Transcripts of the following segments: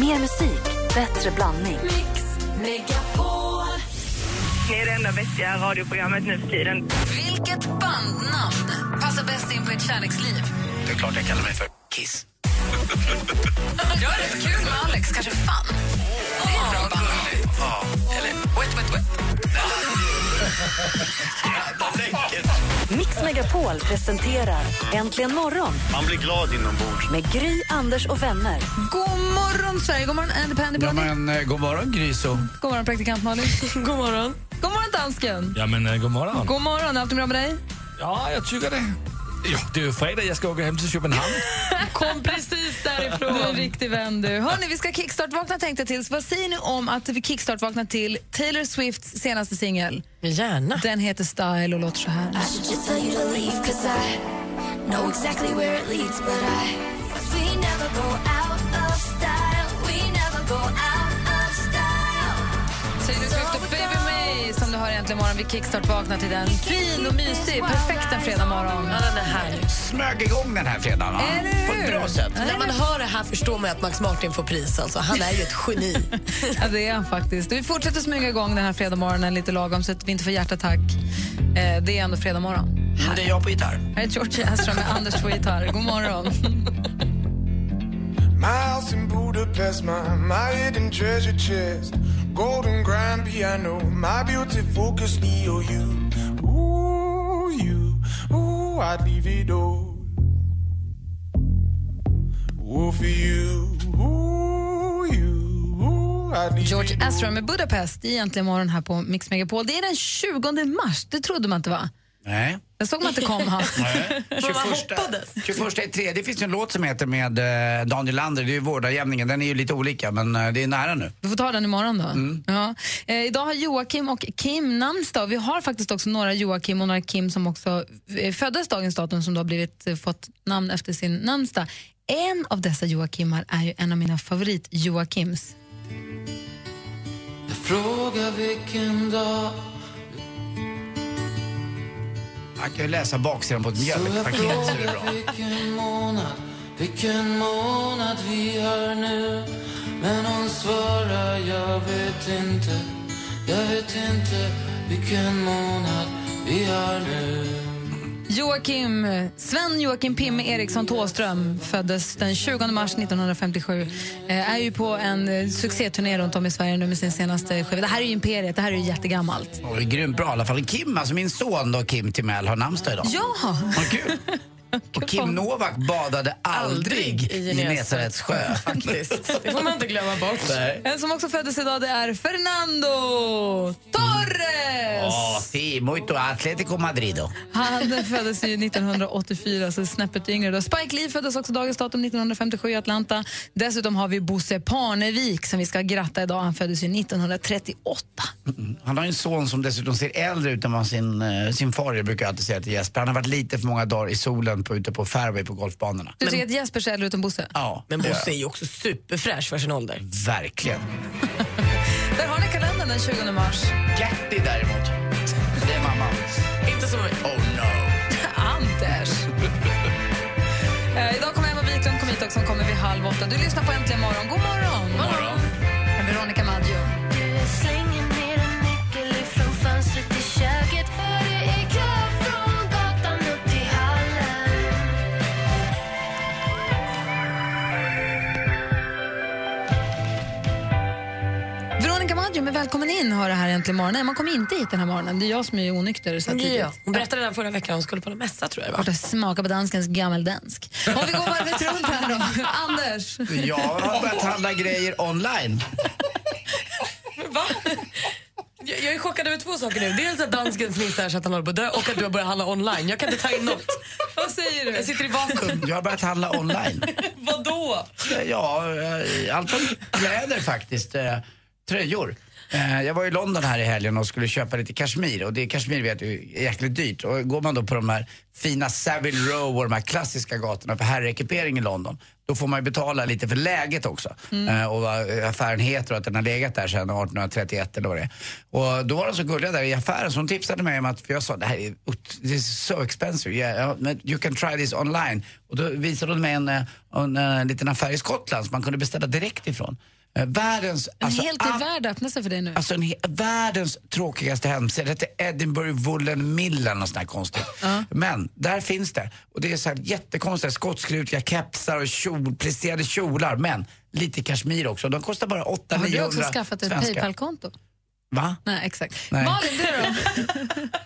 Mer musik, bättre blandning. Ni är det enda vettiga radioprogrammet nu för tiden. Vilket bandnamn passar bäst in på ett kärleksliv? Det är klart jag kallar mig för Kiss. Jag är rätt kul med Alex, kanske Fan. Det är ett bra bandnamn. Ja, eller Wet Wet Wet. Mix Megapol presenterar Äntligen morgon Man blir glad inombords. med Gry, Anders och vänner. God morgon, Sverige. God morgon, Andy Pandy Ja, men, eh, god morgon, Gryso. God morgon, praktikant Malin. God morgon. God morgon, dansken. Ja, men uh, god morgon. God morgon. Allt är bra med dig? Ja, jag tycker det. Ja, det är ju fredag, jag ska åka hem till Köpenhamn. Kom precis därifrån. Du är en riktig vän du. Hörrni, vi ska kickstart-vakna tänkte jag till. Så vad säger ni om att vi kickstart-vaknar till Taylor Swifts senaste singel? Gärna. Den heter Style och låter så här. I egentligen imorgon. Vi kickstart-vaknar till den. Fin och mysig. Perfekt en fredag morgon. Ja, den är härlig. Smög igång den här fredagen. va? Eller På ett bra sätt. När man hör det här förstår man att Max Martin får pris. Alltså. Han är ju ett geni. Ja, det är han faktiskt. Vi fortsätter smyga igång den här fredag morgonen lite lagom så att vi inte får hjärtattack. Eh, det är ändå fredag morgon. Mm, Det är jag på gitarr. Här är George Astra med Anders på gitarr. God morgon. Golden grand piano, my beauty focus, Neo, you. Ooh, you. Ooh, I'd leave it all. Ooh, for you. Ooh, you. Ooh, I'd leave George. Astra med Budapest i Äntligen morgon här på Mix Megapol. Det är den 20 mars. Det trodde man inte va? Nej. Jag såg man inte komma. 21, hoppades. 21 i tredje finns ju en låt som heter med eh, Daniel Lander, det är ju vårdarjämningen. Den är ju lite olika men eh, det är nära nu. Du får ta den imorgon då. Ja. Eh, idag har Joakim och Kim namnsdag. Vi har faktiskt också några Joakim och några Kim som också eh, föddes dagens datum som då har blivit, eh, fått namn efter sin namnsdag. En av dessa Joakimar är ju en av mina favorit-Joakims. Fråga vilken dag Man kan ju läsa baksidan på ett mjölkpaket så är det bra. vilken månad, vilken månad vi har nu Men hon svarar, jag vet inte, jag vet inte vilken månad vi har nu Joakim, Sven Joakim Pimme Eriksson Tåström föddes den 20 mars 1957. Eh, är ju på en eh, succéturné runt om i Sverige nu med sin senaste skiva. Det här är ju Imperiet, det här är ju jättegammalt. Och det är grymt bra i alla fall. Kim, alltså min son då, Kim Timell, har namnsdag idag. Ja! Vad kul. Och Kim Novak badade aldrig i Genesarets sjö. Faktiskt. Det får man inte glömma bort. En som också föddes idag det är Fernando Torres! Åh, sí, muito Atletico Madrid. Han föddes ju 1984, så snäppet yngre. Då. Spike Lee föddes också dagens datum 1957 i Atlanta. Dessutom har vi Bosse Parnevik som vi ska gratta idag. Han föddes ju 1938. Han har en son som dessutom ser äldre ut än vad sin, eh, sin far är, brukar jag alltid säga till Jesper. Han har varit lite för många dagar i solen på, ute på fairway på golfbanorna. Du tycker att Jesper ser äldre ut än Bosse? Ja, Men Bosse är ju också superfräsch för sin ålder. Verkligen. Där har ni kalendern den 20 mars. Gertie däremot, det är mamma. Inte som Oh no. Anders. eh, idag kommer Emma Wiklund kom hit också, hon kommer vid halv åtta. Du lyssnar på Äntligen morgon. God morgon! God morgon. Veronica Maggio. Maggio, men välkommen in har det här äntligen morgon. Nej, man kommer inte hit den här morgonen. Det är jag som är onykter. Så tidigt. Ja, hon berättade redan förra veckan att hon skulle på en mässa tror jag det var. Smaka på danskens gammeldansk. Om vi går varvet runt här då. Anders. Jag har börjat handla grejer online. Va? Jag jag är chockad över två saker nu. Dels att dansken fnissar så att han håller på att dö och att du har börjat handla online. Jag kan inte ta in något. Vad säger Jag du? sitter i vakuum. Jag har börjat handla online. Vadå? Ja, eh, allt från kläder faktiskt. eh, tröjor. Eh, jag var i London här i helgen och skulle köpa lite kashmir och det kashmir vet du är jäkligt dyrt. Och går man då på de här fina Savile Row och de här klassiska gatorna för herrekipering i London då får man ju betala lite för läget också. Eh, och vad affären heter och att den har legat där sedan 1831 eller vad det är. Och då var de så gulliga där i affären så de tipsade mig om att, för jag sa det här är det är so expensive, yeah, you can try this online. Och då visade de mig en, eh, en, eh, liten affär i Skottland som man kunde beställa direkt ifrån. Eh, Världens, En alltså, helt all- värld öppnar sig för dig nu. Alltså en, världens tråkigaste hemsida. Det heter Edinburgh Woolen Mill eller något sånt här konstigt. Men där finns det. Och det är så här jättekonstiga skottskrutiga kepsar och kjol, plisserade kjolar. Men lite kashmir också. De kostar bara 800 Har du 900 också skaffat ett. Paypal-konto? Va? Nej, exakt. Nej. Malin, du då?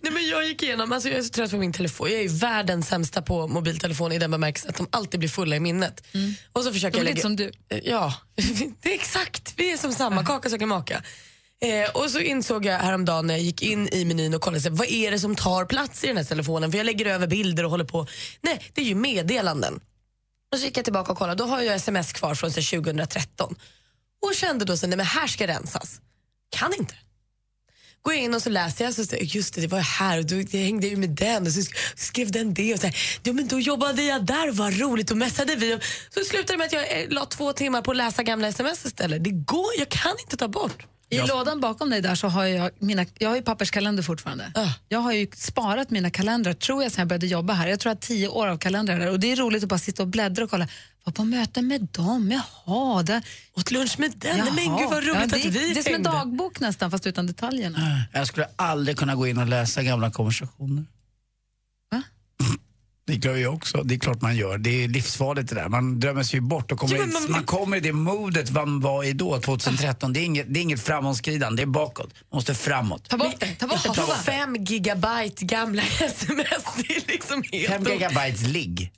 Nej, men jag gick igenom, alltså jag är så trött på min telefon. Jag är ju världens sämsta på mobiltelefon i den bemärkelsen att de alltid blir fulla i minnet. Och så försöker De är jag lite lägga... som du. Ja, det är exakt. Vi är som samma, kaka söker maka. Eh, och så insåg jag häromdagen när jag gick in i menyn och kollade vad är det som tar plats i den här telefonen. För jag lägger över bilder och håller på. Nej, det är ju meddelanden. Och så gick jag tillbaka och kollade, då har jag sms kvar från så här, 2013. Och kände då så nej men här ska rensas. Kan inte. Går jag in och så läser jag, så just det, det var här och då jag hängde ju med den och så sk- skrev den det och så här, ja, men då jobbade jag där, vad roligt, och messade vi. Och Så slutade det med att jag eh, la två timmar på att läsa gamla sms istället. Det går, jag kan inte ta bort. I lådan bakom dig där så har jag mina, jag har ju papperskalender fortfarande. Ah. Jag har ju sparat mina kalendrar, tror jag, sen jag började jobba här. Jag tror jag har tio år av kalendrar där och det är roligt att bara sitta och bläddra och kolla. Var på möte med dem, jaha. Det, Åt lunch med den, Nej, men jaha. gud vad roligt Ja, det, att vi Det är som en dagbok nästan, fast utan detaljerna. Jag skulle aldrig kunna gå in och läsa gamla konversationer. Va? Det gör jag också. Det är klart man gör. Det är livsfarligt det där. Man drömmer sig ju bort och kommer Ja, man- man kommer i det modet man var i då, 2013. Det är inget, det är inget framåtskridande, det är bakåt. Man måste framåt. Ta bort det, ta bort det, prova. har fem gigabyte gamla sms. Det är liksom helt... 5 gigabytes ligg.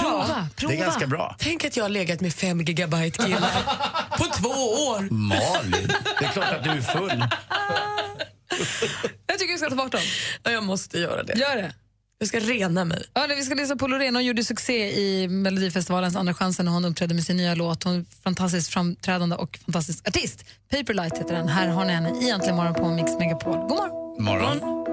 Prova, prova. Det är ganska bra. Tänk att jag har legat med fem gigabyte killar på två år. Malin, det är klart att du är full. Jag tycker vi ska ta bort dem. Ja, jag måste göra det. Gör det. Jag ska rena mig. Ja, nej, vi ska lyssna på Loreen. Hon gjorde succé i Melodifestivalens Andra chansen när hon uppträdde med sin nya låt. Hon är fantastiskt framträdande och fantastisk artist. Paperlight heter den. Här har ni henne i Äntligen morgon på Mix Megapol. God morgon. Morgon.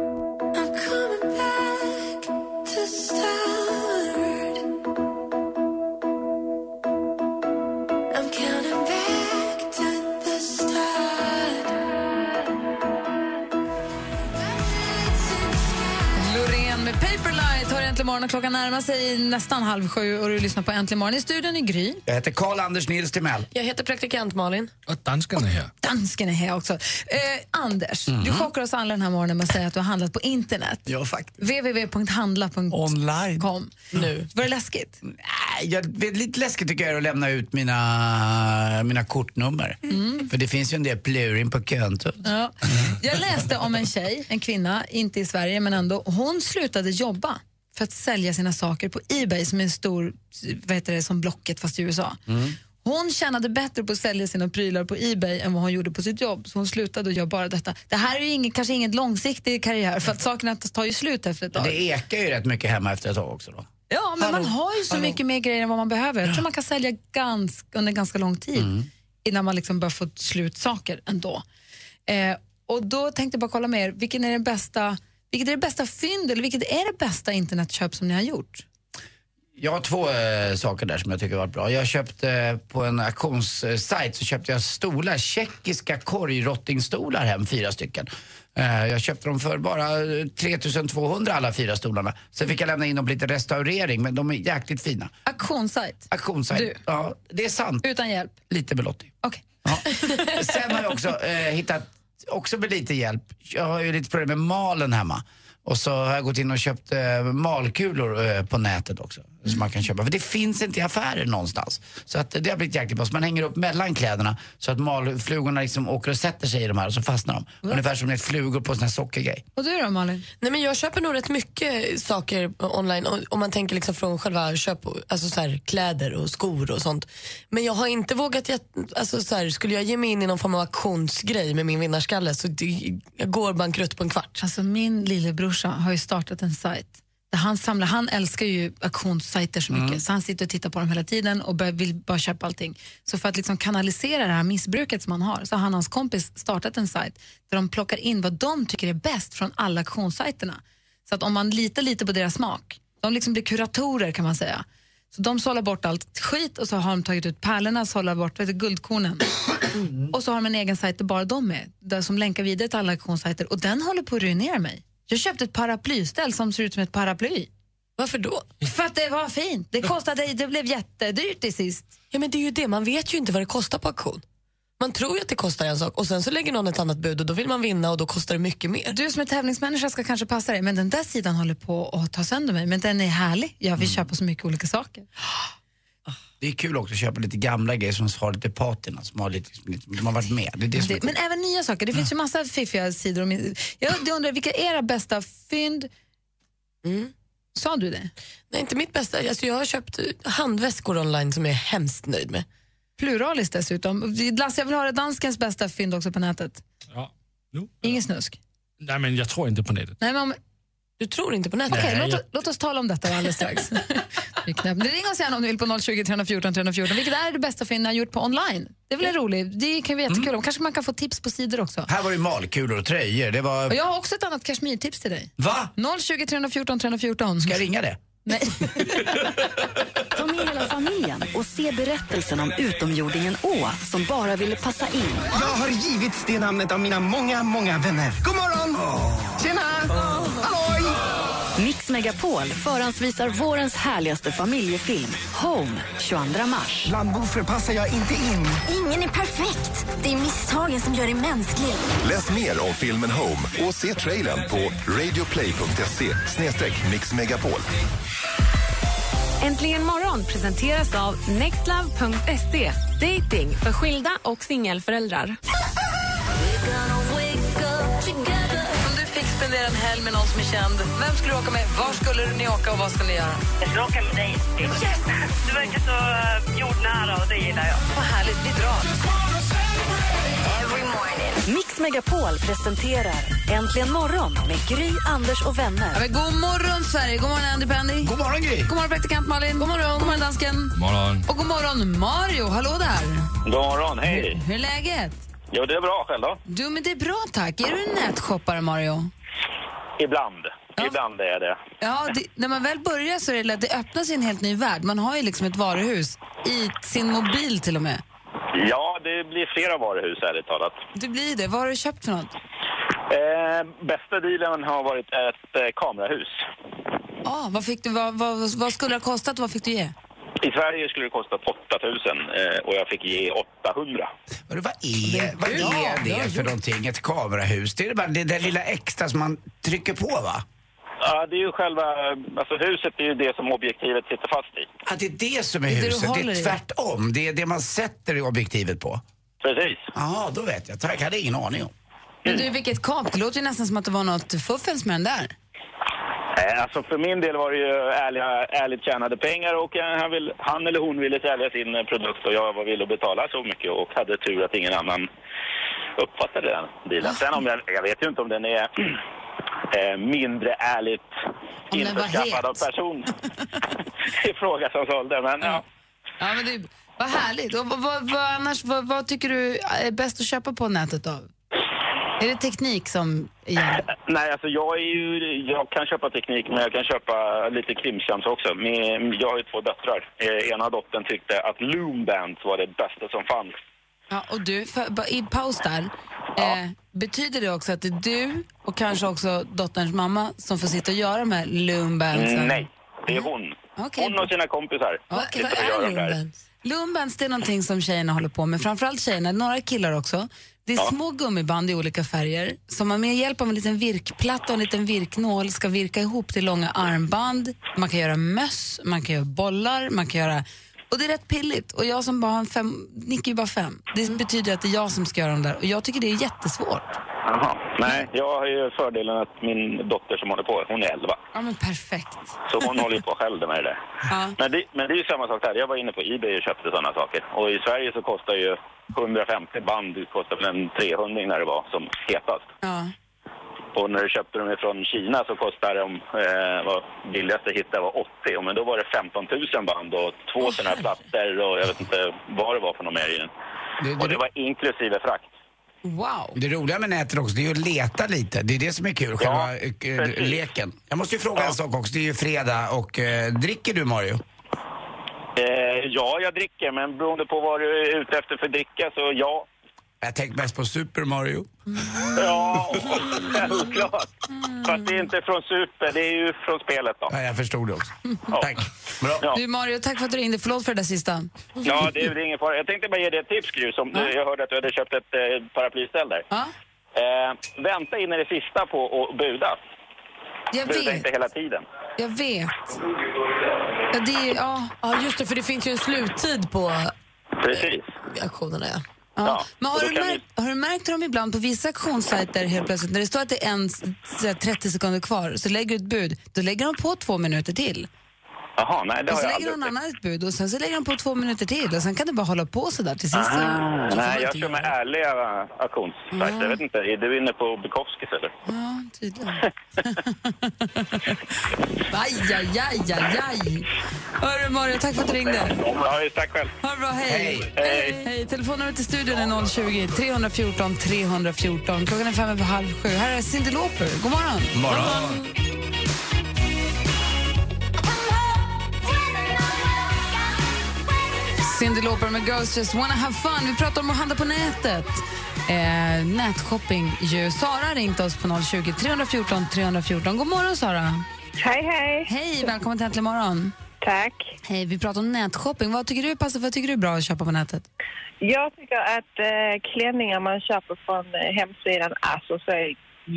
Morgon och klockan närmar sig nästan halv sju och du lyssnar på Äntligen morgon. I studion i Gry. Jag heter Karl-Anders Nils Timell. Jag heter praktikant Malin. Och danskarna här. Dansken är här också. Eh, Anders, du chockar oss alla den här morgonen med att säga att du har handlat på internet. Ja, faktiskt. www.handla.com. Online. Nu. Var det läskigt? Nej, jag, det är lite läskigt tycker jag att lämna ut mina, mina kortnummer. För det finns ju en del plurin på kontot. Ja. Jag läste om en tjej, en kvinna, inte i Sverige men ändå. Hon slutade jobba för att sälja sina saker på Ebay som är en stor, vad heter det, som Blocket fast i USA. Hon tjänade bättre på att sälja sina prylar på Ebay än vad hon gjorde på sitt jobb. Så hon slutade och gör bara detta. Det här är ju ingen, kanske ingen långsiktig karriär för att sakerna tar ju slut efter ett tag. Det ekar ju rätt mycket hemma efter ett tag också då. Ja, men man har ju så mycket mer grejer än vad man behöver. Jag tror man kan sälja ganska, under ganska lång tid innan man liksom börjar få slut saker ändå. Eh, och då tänkte jag bara kolla med er, vilken är den bästa, vilket är det bästa fynd eller vilket är det bästa internetköp som ni har gjort? Jag har två eh, saker där som jag tycker har varit bra. Jag köpte eh, på en auktionssajt så köpte jag stolar, tjeckiska korgrottingstolar hem, fyra stycken. Eh, jag köpte dem för bara eh, 3200 alla fyra stolarna. Sen fick jag lämna in dem på lite restaurering men de är jäkligt fina. Auktionssajt, Auktionssajt. Ja, det är sant. utan hjälp. Lite belotti. Okej. Ja. Sen har jag också hittat, också med lite hjälp, jag har ju lite problem med malen hemma. Och så har jag gått in och köpt eh, malkulor eh, på nätet också. Som man kan köpa. För det finns inte i affärer någonstans. Så att, det har blivit jäkligt bra. Så man hänger upp mellan kläderna så att malflugorna liksom åker och sätter sig i de här och så fastnar de. Ungefär som ett flugor på en sån här sockergrej. Och du då Malin? Nej, men jag köper nog rätt mycket saker online om man tänker liksom från själva köp, alltså så här, kläder och skor och sånt. Men jag har inte vågat, jag, alltså så här, skulle jag ge mig in i någon form av auktionsgrej med min vinnarskalle så det, jag går bankrutt på en kvart. Alltså min lillebrorsa har ju startat en sajt han, samlar, han älskar ju auktionssajter så mycket så han sitter och tittar på dem hela tiden och bör- vill bara köpa allting. Så för att liksom kanalisera det här missbruket som han har så har han och hans kompis startat en sajt där de plockar in vad de tycker är bäst från alla auktionssajterna. Så att om man litar lite på deras smak, de liksom blir kuratorer kan man säga. Så de sållar bort allt skit och så har de tagit ut pärlorna, sållar bort vet du, guldkornen. Och så har de en egen sajt där bara de är, där som länkar vidare till alla auktionssajter och den håller på att ruinera mig. Jag köpte ett paraplyställ som ser ut som ett paraply. Varför då? För att det var fint. Det kostade, det blev jättedyrt till sist. Ja, men det är ju det, man vet ju inte vad det kostar på auktion. Man tror ju att det kostar en sak och sen så lägger någon ett annat bud och då vill man vinna och då kostar det mycket mer. Du som är tävlingsmänniska ska kanske passa dig, men den där sidan håller på att ta sönder mig. Men den är härlig. Jag vill köpa så mycket olika saker. Det är kul också att köpa lite gamla grejer som har lite patina, som har, lite, som har varit med. Det är det som är Det, men även nya saker. Det finns ju massa fiffiga sidor. om- Jag undrar, vilka är era bästa fynd? Sa du det? Nej, inte mitt bästa. Alltså, jag har köpt eh, handväskor online som jag är hemskt nöjd med. Pluralis dessutom. Lasse, jag vill höra danskens bästa fynd också på nätet. Ja. Nu? Ingen snusk. Nej, men jag tror inte på nätet. Nej, men om, Du tror inte på nätet? Okej, Nej, låt, låt oss tala om detta alldeles strax. Det är knäppt. Ring oss gärna om du vill på 020 314 314. Vilket är det bästa fynd ni har gjort på online? Det är väl roligt? Det kan vi jättekul om. Kanske man kan få tips på sidor också. Här var det malkulor och tröjor. Det var... Och jag har också ett annat kashmirtips till dig. Va? 020 314 314. Ska jag ringa det? Nej. Ta med hela familjen och se berättelsen om utomjordingen Å som bara ville passa in. Jag har givits det namnet av mina många, många vänner. God morgon! Tjena! Halloj! Megapol förhandsvisar vårens härligaste familjefilm Home 22 mars. Bland passar jag inte in. Ingen är perfekt. Det är misstagen som gör dig mänsklig. Läs mer om filmen Home och se trailern på radioplay.se mixmegapol. Äntligen morgon presenteras av nextlove.se. Dating för skilda och singelföräldrar. Spendera en helg med någon som är känd, vem skulle du åka med? Var skulle ni åka och vad skulle ni göra? Jag ska åka med dig. Du verkar så uh, jordnära och det gillar jag. Vad härligt, vi drar. Mix Megapol presenterar Äntligen morgon med Gry, Anders och vänner. Ja, men god morgon, Sverige! God morgon, Andy Penny. God morgon Gry! God morgon, praktikant Malin. God morgon, god morgon dansken. Morgon. Och god morgon, Mario. Hallå där. God morgon, hej. Hur är läget? Jo, det är bra själv då. Du, men det är bra tack. Är du en nätshoppare, Mario? Ibland. Ja. Ibland är det. Ja, det, när man väl börjar så är det, lätt- det öppnas ju en helt ny värld. Man har ju liksom ett varuhus i sin mobil till och med. Ja, det blir flera varuhus ärligt talat. Det blir det. Vad har du köpt för något? Eh, bästa dealen har varit ett eh, kamerahus. Ah, vad, fick du, vad, vad, vad skulle det ha kostat och vad fick du ge? I Sverige skulle det kosta 8000 eh, och jag fick ge 800. Vad vad är, vad är det för någonting? Ett kamerahus? Det är bara det där lilla extra som man trycker på va? Ja, det är ju själva... Alltså huset är ju det som objektivet sitter fast i. Att det är det som är Det är det du huset. Det håller är i. tvärtom. Det är det man sätter objektivet på. Precis. Ja, då vet jag. Tack, jag hade ingen aning om. Men du, vilket kap. Det låter ju nästan som att det var något fuffens med den där. Eh, Alltså för min del var det ju ärliga, ärligt tjänade pengar och eh, han, vill, han eller hon ville sälja sin eh, produkt och jag var villig att betala så mycket och hade tur att ingen annan uppfattade den dealen. Sen om den, jag vet ju inte om den är eh, mindre ärligt införskaffad av person i fråga som sålde. Men ja. Ja, men det, vad härligt. Och vad, vad, vad, annars, vad, vad tycker du är bäst att köpa på nätet då? Är det teknik som? Nej, alltså jag är ju, jag kan köpa teknik men jag kan köpa lite krimskrams också. Jag har ju två döttrar. Eh, Ena dottern tyckte att Loombands var det bästa som fanns. Ja, och du, för, i paus där. Eh, betyder det också att det är du och kanske också dotterns mamma som får sitta och göra de här loombandsen? Nej, det är hon. Okej. Hon och sina kompisar. Okej, sitter vad är loombands? Loombands det är någonting som tjejerna håller på med, framförallt tjejerna, några killar också. Det är små gummiband i olika färger som man med hjälp av en liten virkplatta och en liten virknål ska virka ihop till långa armband. Man kan göra möss, man kan göra bollar, man kan göra... Och det är rätt pilligt. Och jag som bara har en fem, Nick är ju bara fem. Det betyder att det är jag som ska göra dem där. Och jag tycker det är jättesvårt. Jaha. Nej, jag har ju fördelen att min dotter som håller på, hon är 11. Ja men perfekt. Så hon håller ju på själv med det där. Ja. Men, det, men det är ju samma sak där. Jag var inne på Ebay och köpte sådana saker. Och i Sverige så kostar ju 150 band, det kostar väl en 300 när det var som hetast. Ja. Och när du köpte dem från Kina så kostade de, eh, vad billigaste hittade var 80. Och Men då var det 15 000 band och två sådana här plattor och jag vet inte vad det var för något mer i den. Och det var inklusive frakt. Wow. Det roliga med nätet också, det är ju att leta lite. Det är det som är kul, själva eh, precis. leken. Jag måste ju fråga en sak också, det är ju fredag och eh, dricker du Mario? Eh, ja, jag dricker, men beroende på vad du är ute efter för dricka så ja. Jag tänkte mest på Super Mario. Ja, självklart. Fast det är inte från Super, det är ju från spelet då. Ja, jag förstod det också. Tack. Ja. Du Mario, tack för att du ringde. Förlåt för det där sista. Ja, det är ingen fara. Jag tänkte bara ge dig ett tips, Gry. Som du, jag hörde att du hade köpt ett eh, paraplyställ där. Eh, vänta in i det sista på att buda. Jag Buda vet. inte hela tiden. Jag vet. Ja, det är, ja. ja, just det, för det finns ju en sluttid på Precis. auktionerna. Ja. Ja. Men har du, märkt, har du märkt hur de ibland på vissa auktionssajter helt plötsligt, när det står att det är en, så här, 30 sekunder kvar, så lägger du ett bud, då lägger de på två minuter till. Jaha, nej det och har så jag lägger aldrig någon annan ett bud och sen så lägger de på två minuter till och sen kan det bara hålla på så där till sist. Ah, så nej, jag kör med ärliga auktionssajter. Jag vet inte, är du inne på Bukowskis eller? Ja, tydligen. aj, aj, aj, aj, aj. Hörru Mario, tack för att du ringde. Ja, tack själv. Ha det bra, hej. Hej. hej. Telefonnumret till studion är 020 314 314. Klockan är fem över halv sju. Här är Cyndi Lauper. God morgon. Morgon. Cyndi Lauper med Girls Just Wanna Have Fun. Vi pratar om att handla på nätet. Eh, nätshopping ju. Sara har ringt oss på 020 314 314. God morgon, Sara. Hej, hej. Hej, välkommen till Äntligen morgon. Tack. Hej, vi pratar om nätshopping. Vad tycker du passar? Vad tycker du är bra att köpa på nätet? Jag tycker att eh, klänningar man köper från eh, hemsidan ASOS är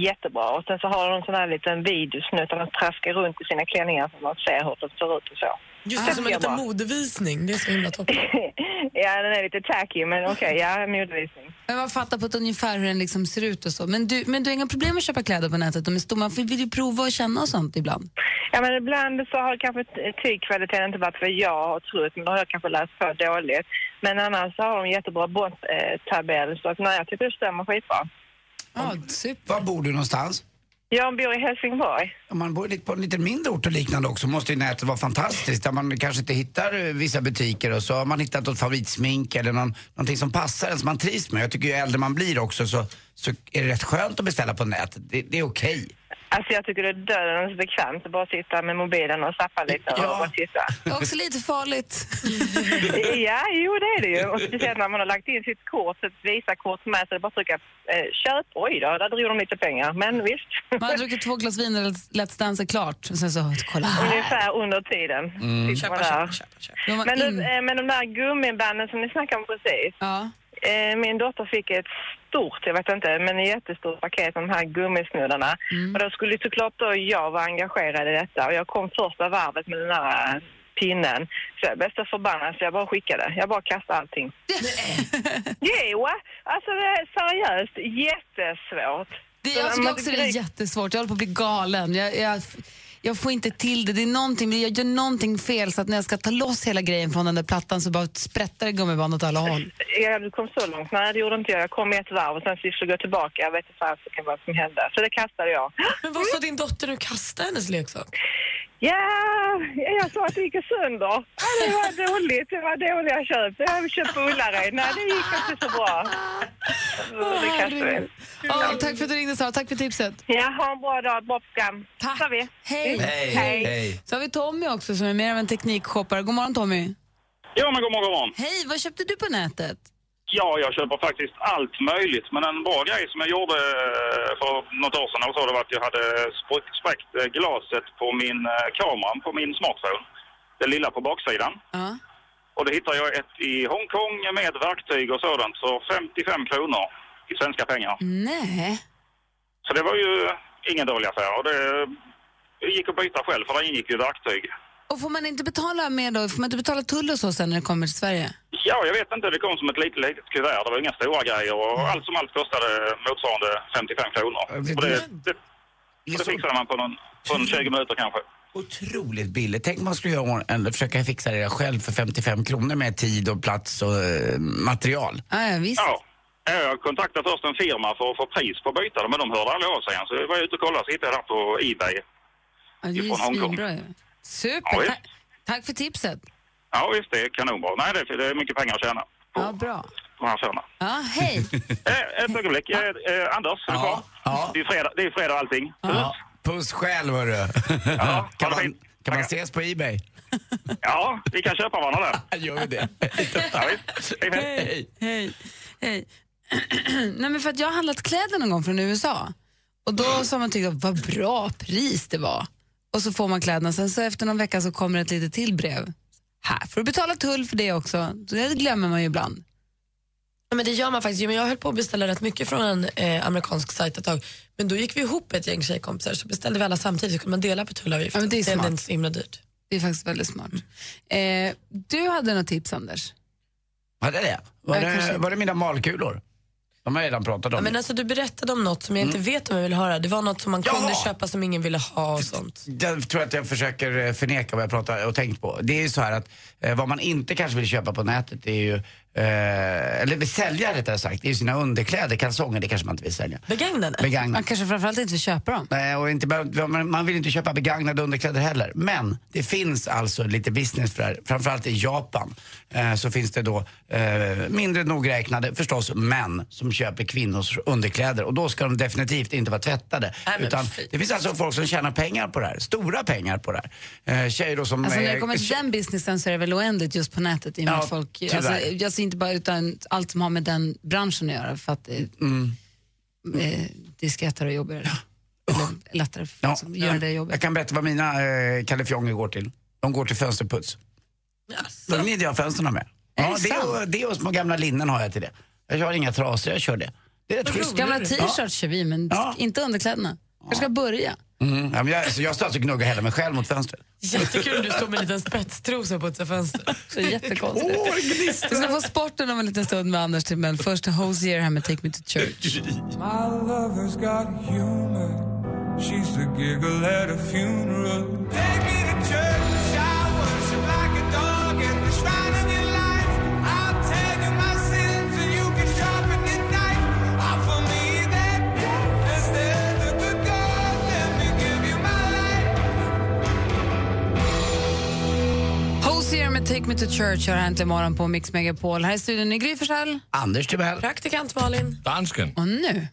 jättebra. Och sen så har de en sån här liten videosnutt där de traskar runt i sina klänningar så man ser hur de ser ut och så. Just det, som en liten modevisning. Det är så himla toppen. Ja, den är lite tacky, men okej, ja, modevisning. Men man fattar på ett ungefär hur den liksom ser ut och så. Men du, men du har inga problem med att köpa kläder på nätet? De är stora. Man vill ju prova och känna och sånt ibland. Ja, men ibland så har kanske tygkvaliteten inte varit vad jag har trott, men då har jag kanske läst på dåligt. Men annars så har de jättebra botttabell, så att nej, jag tycker det stämmer skitbra. Ja, super. Var bor du någonstans? Jag bor i Helsingborg. Om man bor på en lite mindre ort och liknande också måste ju nätet vara fantastiskt. Där man kanske inte hittar eh, vissa butiker och så har man hittat något favoritsmink eller någon, någonting som passar en som man trivs med. Jag tycker ju äldre man blir också så, så är det rätt skönt att beställa på nätet. Det, det är okej. Alltså jag tycker det är dödens bekvämt att bara sitta med mobilen och zappa lite och bara titta. Det är också lite farligt. Ja, jo det är det ju. Och speciellt när man har lagt in sitt kort, ett Visakort med, är bara trycka eh, köp. Oj då, där drog de lite pengar. Men visst. Man har druckit två glas vin och Let's Dance är klart. Och sen så, kolla här. Ungefär under tiden. Mm. Köpa, där. köpa, köpa. Men, in- de, eh, men de där gummibanden som ni snackade om precis. Eh, Min dotter fick ett stort, jag vet inte, men ett jättestort paket med de här gummisnuddarna. Och då skulle såklart då jag vara engagerad i detta. Och jag kom första varvet med den här eh, pinnen. Så jag blev så förbannad så jag bara skickade. Jag bara kastade allting. jo, alltså det är seriöst jättesvårt. Det, jag tycker också det är jättesvårt. Jag håller på att bli galen. Jag, jag, jag får inte till det. det är någonting, jag gör någonting fel så att när jag ska ta loss hela grejen från den där plattan så bara sprättar det gummiband åt alla håll. Ja, du kom så långt. Nej, det gjorde inte jag. Jag kom i ett varv och sen så skulle jag gå tillbaka. Jag vet inte kan vad som hände. Så det kastade jag. Men vad sa din dotter nu? Kasta hennes leksak? Ja, jag sa att det gick sönder. Ja, det var dåligt. Det var dåliga köp. Jag hade köpt på Ullared. Nej, det gick inte så bra. Så det vi. Ja, tack för att du ringde Sara. Tack för tipset. Ja, ha en bra dag. Bra program. Tack. vi. Hej. Hej. Så har vi Tommy också som är mer av en teknikshoppare. God morgon Tommy. Ja, men god morgon, god morgon. Hej, vad köpte du på nätet? Ja, jag köper faktiskt allt möjligt. Men en bra grej som jag gjorde eh, för något år sedan så, det var att jag hade spr- spräckt eh, glaset på min eh, kamera på min smartphone. Det lilla på baksidan. Ja. Och då hittade jag ett i Hongkong med verktyg och sådant för 55 kronor i svenska pengar. Nej. Så det var ju ingen dålig affär. Och det, det gick att byta själv för det ingick ju verktyg. Och får man inte betala mer då? Får man inte betala tull och så sen när det kommer till Sverige? Ja, jag vet inte. Det kom som ett litet, litet kuvert. Det var inga stora grejer och allt som allt kostade motsvarande 55 kronor. Och det, det, och det fixade man på, någon, på en 20 minuter kanske. Otroligt billigt. Tänk om man skulle göra, eller försöka fixa det där själv för 55 kronor med tid och plats och eh, material. Ja, ja visst. Ja. Ja, Jag kontaktade först en firma för att få pris på byta dem, men de hörde aldrig av sig än. Så jag var ute och kollade, så hittade jag där på Ebay. Ja, det är ju svinbra. Super, Ja. Ta- tack för tipset. Ja visst, det är kanonbra. Nej, det är, det är mycket pengar att tjäna Ja, bra. Ja, hej. Eh, Ett ögonblick. Eh, eh, Anders, är du kvar? Ja. Det är fredag, det är fredag allting. Ja. Puss själv hörru. Ja, kan, det man, kan man ses på Ebay? Ja, vi kan köpa varandra där. Gör vi det? Ja, visst. Hej, hej. Hej. Hej. Nej, men för att jag har handlat kläder någon gång från USA. Och då så har man tyckt att vad bra pris det var. Och så får man kläderna. Sen så efter någon vecka så kommer ett litet till brev. Här får du betala tull för det också. Så det glömmer man ju ibland. Ja, men det gör man faktiskt. Jag höll på att beställa rätt mycket från en eh, amerikansk sajt ett tag. Men då gick vi ihop ett gäng tjejkompisar så beställde vi alla samtidigt så kunde man dela på tullavgiften. Ja, det är smart. inte så himla dyrt. Det är faktiskt väldigt smart. Eh, du hade något tips, Anders. Var det det? Var, det, var det mina malkulor? De har jag redan pratat om. Ja, men alltså, du berättade om något som jag inte vet om jag vill höra. Det var något som man Ja! kunde köpa som ingen ville ha och sånt. Jag tror att jag försöker eh, förneka vad jag pratar och tänkt på. Det är ju så här att eh, vad man inte kanske vill köpa på nätet är ju, eh, eller vill sälja rättare sagt, det är ju sina underkläder, kalsonger, det kanske man inte vill sälja. Begagnade? Begagnade. Man kanske framförallt inte vill köpa dem. Nej, och inte, bara- man- vill inte köpa begagnade underkläder heller. Men det finns alltså lite business för det här. Framförallt i Japan eh, så finns det då eh, mindre nogräknade förstås män som köper kvinnors underkläder. Och då ska de definitivt inte vara tvättade. Nej, Utan det finns alltså folk som tjänar pengar på det här. Stora pengar på det här. Eh, tjejer då som... Alltså, när det kommer till den businessen så är det väl oändligt just på nätet. I och med Ja, att folk, tyvärr. alltså, alltså inte bara utan allt som har med den branschen att göra. För att det Mm. eh, disketare och jobbigare. Eller lättare för folk som gör det jobbet. Jag kan berätta vad mina eh, kalifjonger går till. De går till fönsterputs. Då gnider jag fönstren med. Ja, det det, och, det och små gamla linnen har jag till det. Jag har inga trasor, jag kör det. Det är rätt. Gamla t-shirts kör vi, men Ja. inte underkläderna. Jag ska börja. Mm. Ja, men jag, så jag står alltså och gnuggar hela mig själv mot fönstret. Jättekul, du står med en liten spetstrosa på ett fönster. Så jättekonstigt. Åh. Vi ska få sporten om en liten stund med Anders Timell. Först Hosier här med Take Me To Church. My lover's got humor. She's the giggle at a funeral. Take me Hosier med Take Me To Church har hänt imorgon på Mix Megapol. Här i studion är Gry Forssell. Anders Timell. Praktikant Malin. Dansken. Och nu...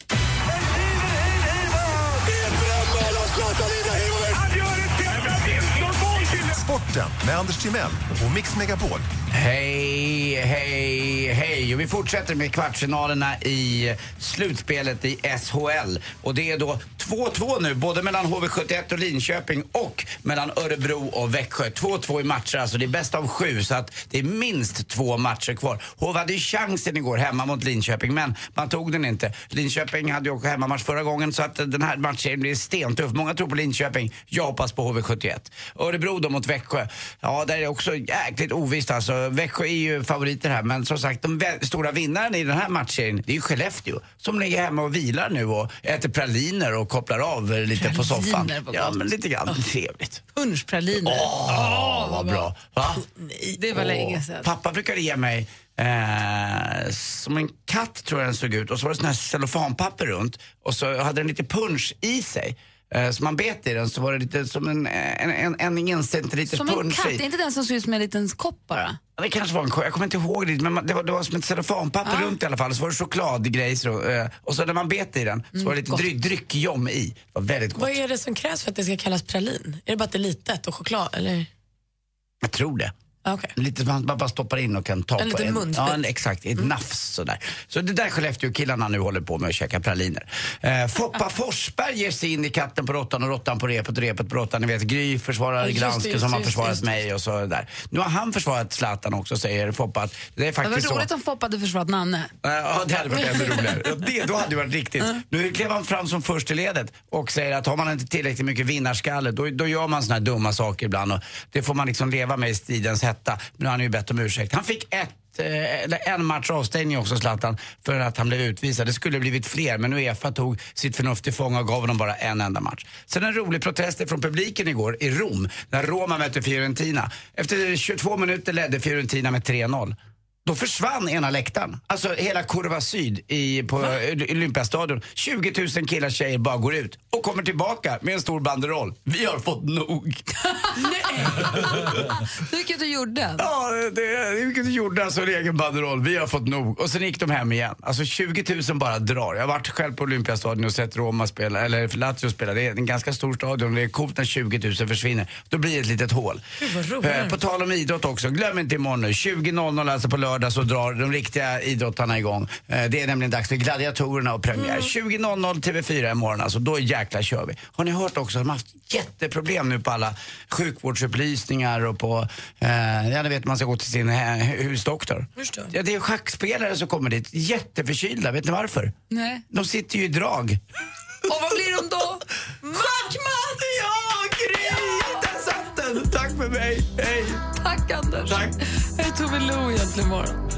Sporten med Anders Timell och Mix Megapol. Hej, hej, hej. Och vi fortsätter med kvartsfinalerna i slutspelet i SHL. Och det är då 2-2 nu, både mellan HV71 och Linköping och mellan Örebro och Växjö. 2-2 i matcher, alltså det är bäst av sju, så att det är minst två matcher kvar. HV hade ju chansen igår hemma mot Linköping, men man tog den inte. Linköping hade ju också hemmamatch förra gången, så att den här matchen blir stentuff. Många tror på Linköping, jag hoppas på HV71. Örebro då mot Växjö, ja där är det också jäkligt ovisst alltså. Växjö är ju favoriter här, men som sagt de stora vinnaren i den här matchen, det är ju Skellefteå. Som ligger hemma och vilar nu och äter praliner och kopplar av lite på soffan. Praliner, vad Ja, men lite grann. Trevligt. Punschpraliner. Åh, vad bra. Va? Det var länge sedan. Pappa brukade ge mig eh, som en katt tror jag den såg ut och så var det sån här cellofanpapper runt och så hade den lite punch i sig. Eh, så man bet i den så var det lite som en, en, en, en encentiliters Som en katt, i. är inte den som ser ut som en liten kopp bara? Det kanske var en ko- jag kommer inte ihåg det, men det var, det var som ett cellofanpapper Ja. runt i alla fall. Så var det chokladgrejs då, eh, och så när man bet i den så var det lite dryck, dryckjom i. Det var väldigt gott. Vad är det som krävs för att det ska kallas pralin? Är det bara att det är litet och choklad? Eller? Jag tror det. Okej. Lite man man bara stoppar in och kan ta En på liten en. munspet. Ja, en, exakt. Ett nafs sådär. Så det där Skellefteå-killarna nu håller på med att käka praliner. Eh, Foppa Forsberg ger sig in i katten på råttan och råttan på repet och repet på råttan. Ni vet Gry försvarar Ja, just det, Granske just som det, har det, försvarat just det. mig och så där. Nu har han försvarat Zlatan också säger Foppa. Att det är Det faktiskt var så. roligt om Foppa hade försvarat Nanne. Ja, det hade varit ännu roligare. Det, då hade det varit riktigt. Nu klev han fram som först i ledet och säger att har man inte tillräckligt mycket vinnarskalle då, då gör man såna här dumma saker ibland och det får man liksom leva med i stridens hetta. Men nu har han ju bett om ursäkt. Han fick ett eh, eller en match avstängning också Zlatan för att han blev utvisad. Det skulle blivit fler men Uefa tog sitt förnuft till fånga och gav honom bara en enda match. Sen en rolig protest från publiken igår i Rom när Roma mötte Fiorentina. Efter 22 minuter ledde Fiorentina med 3-0. Då försvann ena läktaren. Alltså hela Kurva Syd i, på Olympiastadion. 20 000 killar tjejer bara går ut och kommer tillbaka med en stor banderoll. Vi har fått nog. Vilket du gjorde. Ja, det, vilket du gjorde alltså en egen banderoll. Vi har fått nog. Och sen gick de hem igen. Alltså 20 000 bara drar. Jag har varit själv på Olympiastadion och sett Roma spela, eller Lazio spela. Det är en ganska stor stadion. Det är coolt när 20 000 försvinner. Då blir det ett litet hål. Eh, På tal om idrott också, glöm inte imorgon nu. 20.00 alltså på lördag så drar de riktiga idrottarna igång. Eh, Det är nämligen dags för Gladiatorerna och premiär. 20.00 TV4 imorgon alltså, då jäkla kör vi. Har ni hört också, de har haft jätteproblem nu på alla sjukvårdsupplysningar och på, eh, ja ni vet man ska gå till sin eh, husdoktor. Ja, det är schackspelare som kommer dit, jätteförkylda. Vet ni varför? Nej. De sitter ju i drag. Och vad blir de då? Schackmatt! Ja, Gry! Där satt den! Tack för mig, hej! Tack Anders. Tack. Här är Tove Lo egentligen imorgon.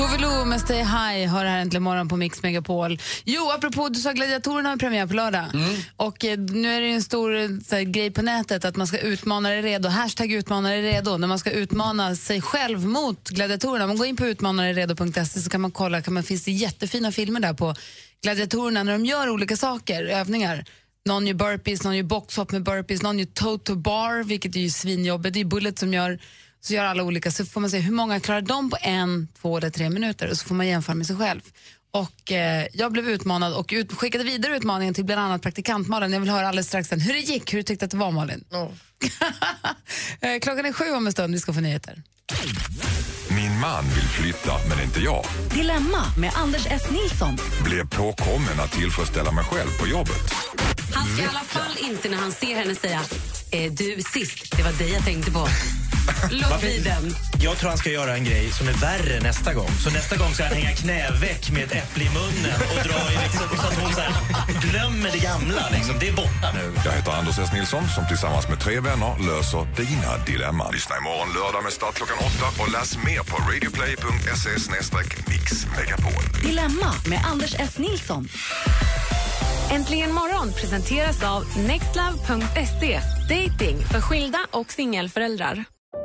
Tove Lo med Stay High har här äntligen morgon på Mix Megapol. Jo, apropå du sa Gladiatorerna har premiär på lördag. Och eh, nu är det en stor eh, här, grej på nätet att man ska utmana dig redo. Hashtag utmana dig redo. När man ska utmana sig själv mot Gladiatorerna. Man går in på utmanareredo.se så kan man kolla, kan man, finns det jättefina filmer där på Gladiatorerna när de gör olika saker, övningar. Någon gör burpees, någon gör boxhopp med burpees, någon gör toe-to bar, vilket är ju svinjobbigt. Det är Bullet som gör så gör alla olika, så får man se hur många klarar de på en, två eller tre minuter och så får man jämföra med sig själv. Och eh, jag blev utmanad och ut, skickade vidare utmaningen till bland annat praktikant Malin. Jag vill höra alldeles strax sen hur det gick, hur du tyckte att det var Malin. Eh, Klockan är sju om en stund, vi ska få nyheter. Min man vill flytta, men inte jag. Dilemma med Anders S. Nilsson. Blev påkommen att tillfredsställa mig själv på jobbet. Han ska i alla fall inte när han ser henne säga eh, du sist, det var dig jag tänkte på. Låt bli den. Jag tror han ska göra en grej som är värre nästa gång. Så nästa gång ska han hänga knäveck med ett äpple i munnen och dra i liksom, så att hon så här, glömmer det gamla. Liksom. Det är borta nu. Jag heter Anders S. Nilsson som tillsammans med tre vänner löser dina dilemman. Lyssna imorgon lördag med start klockan åtta och läs mer på radioplay.se mixmegapol. Dilemma med Anders S. Nilsson. Äntligen morgon presenteras av nextlove.se. Dating för skilda och singelföräldrar.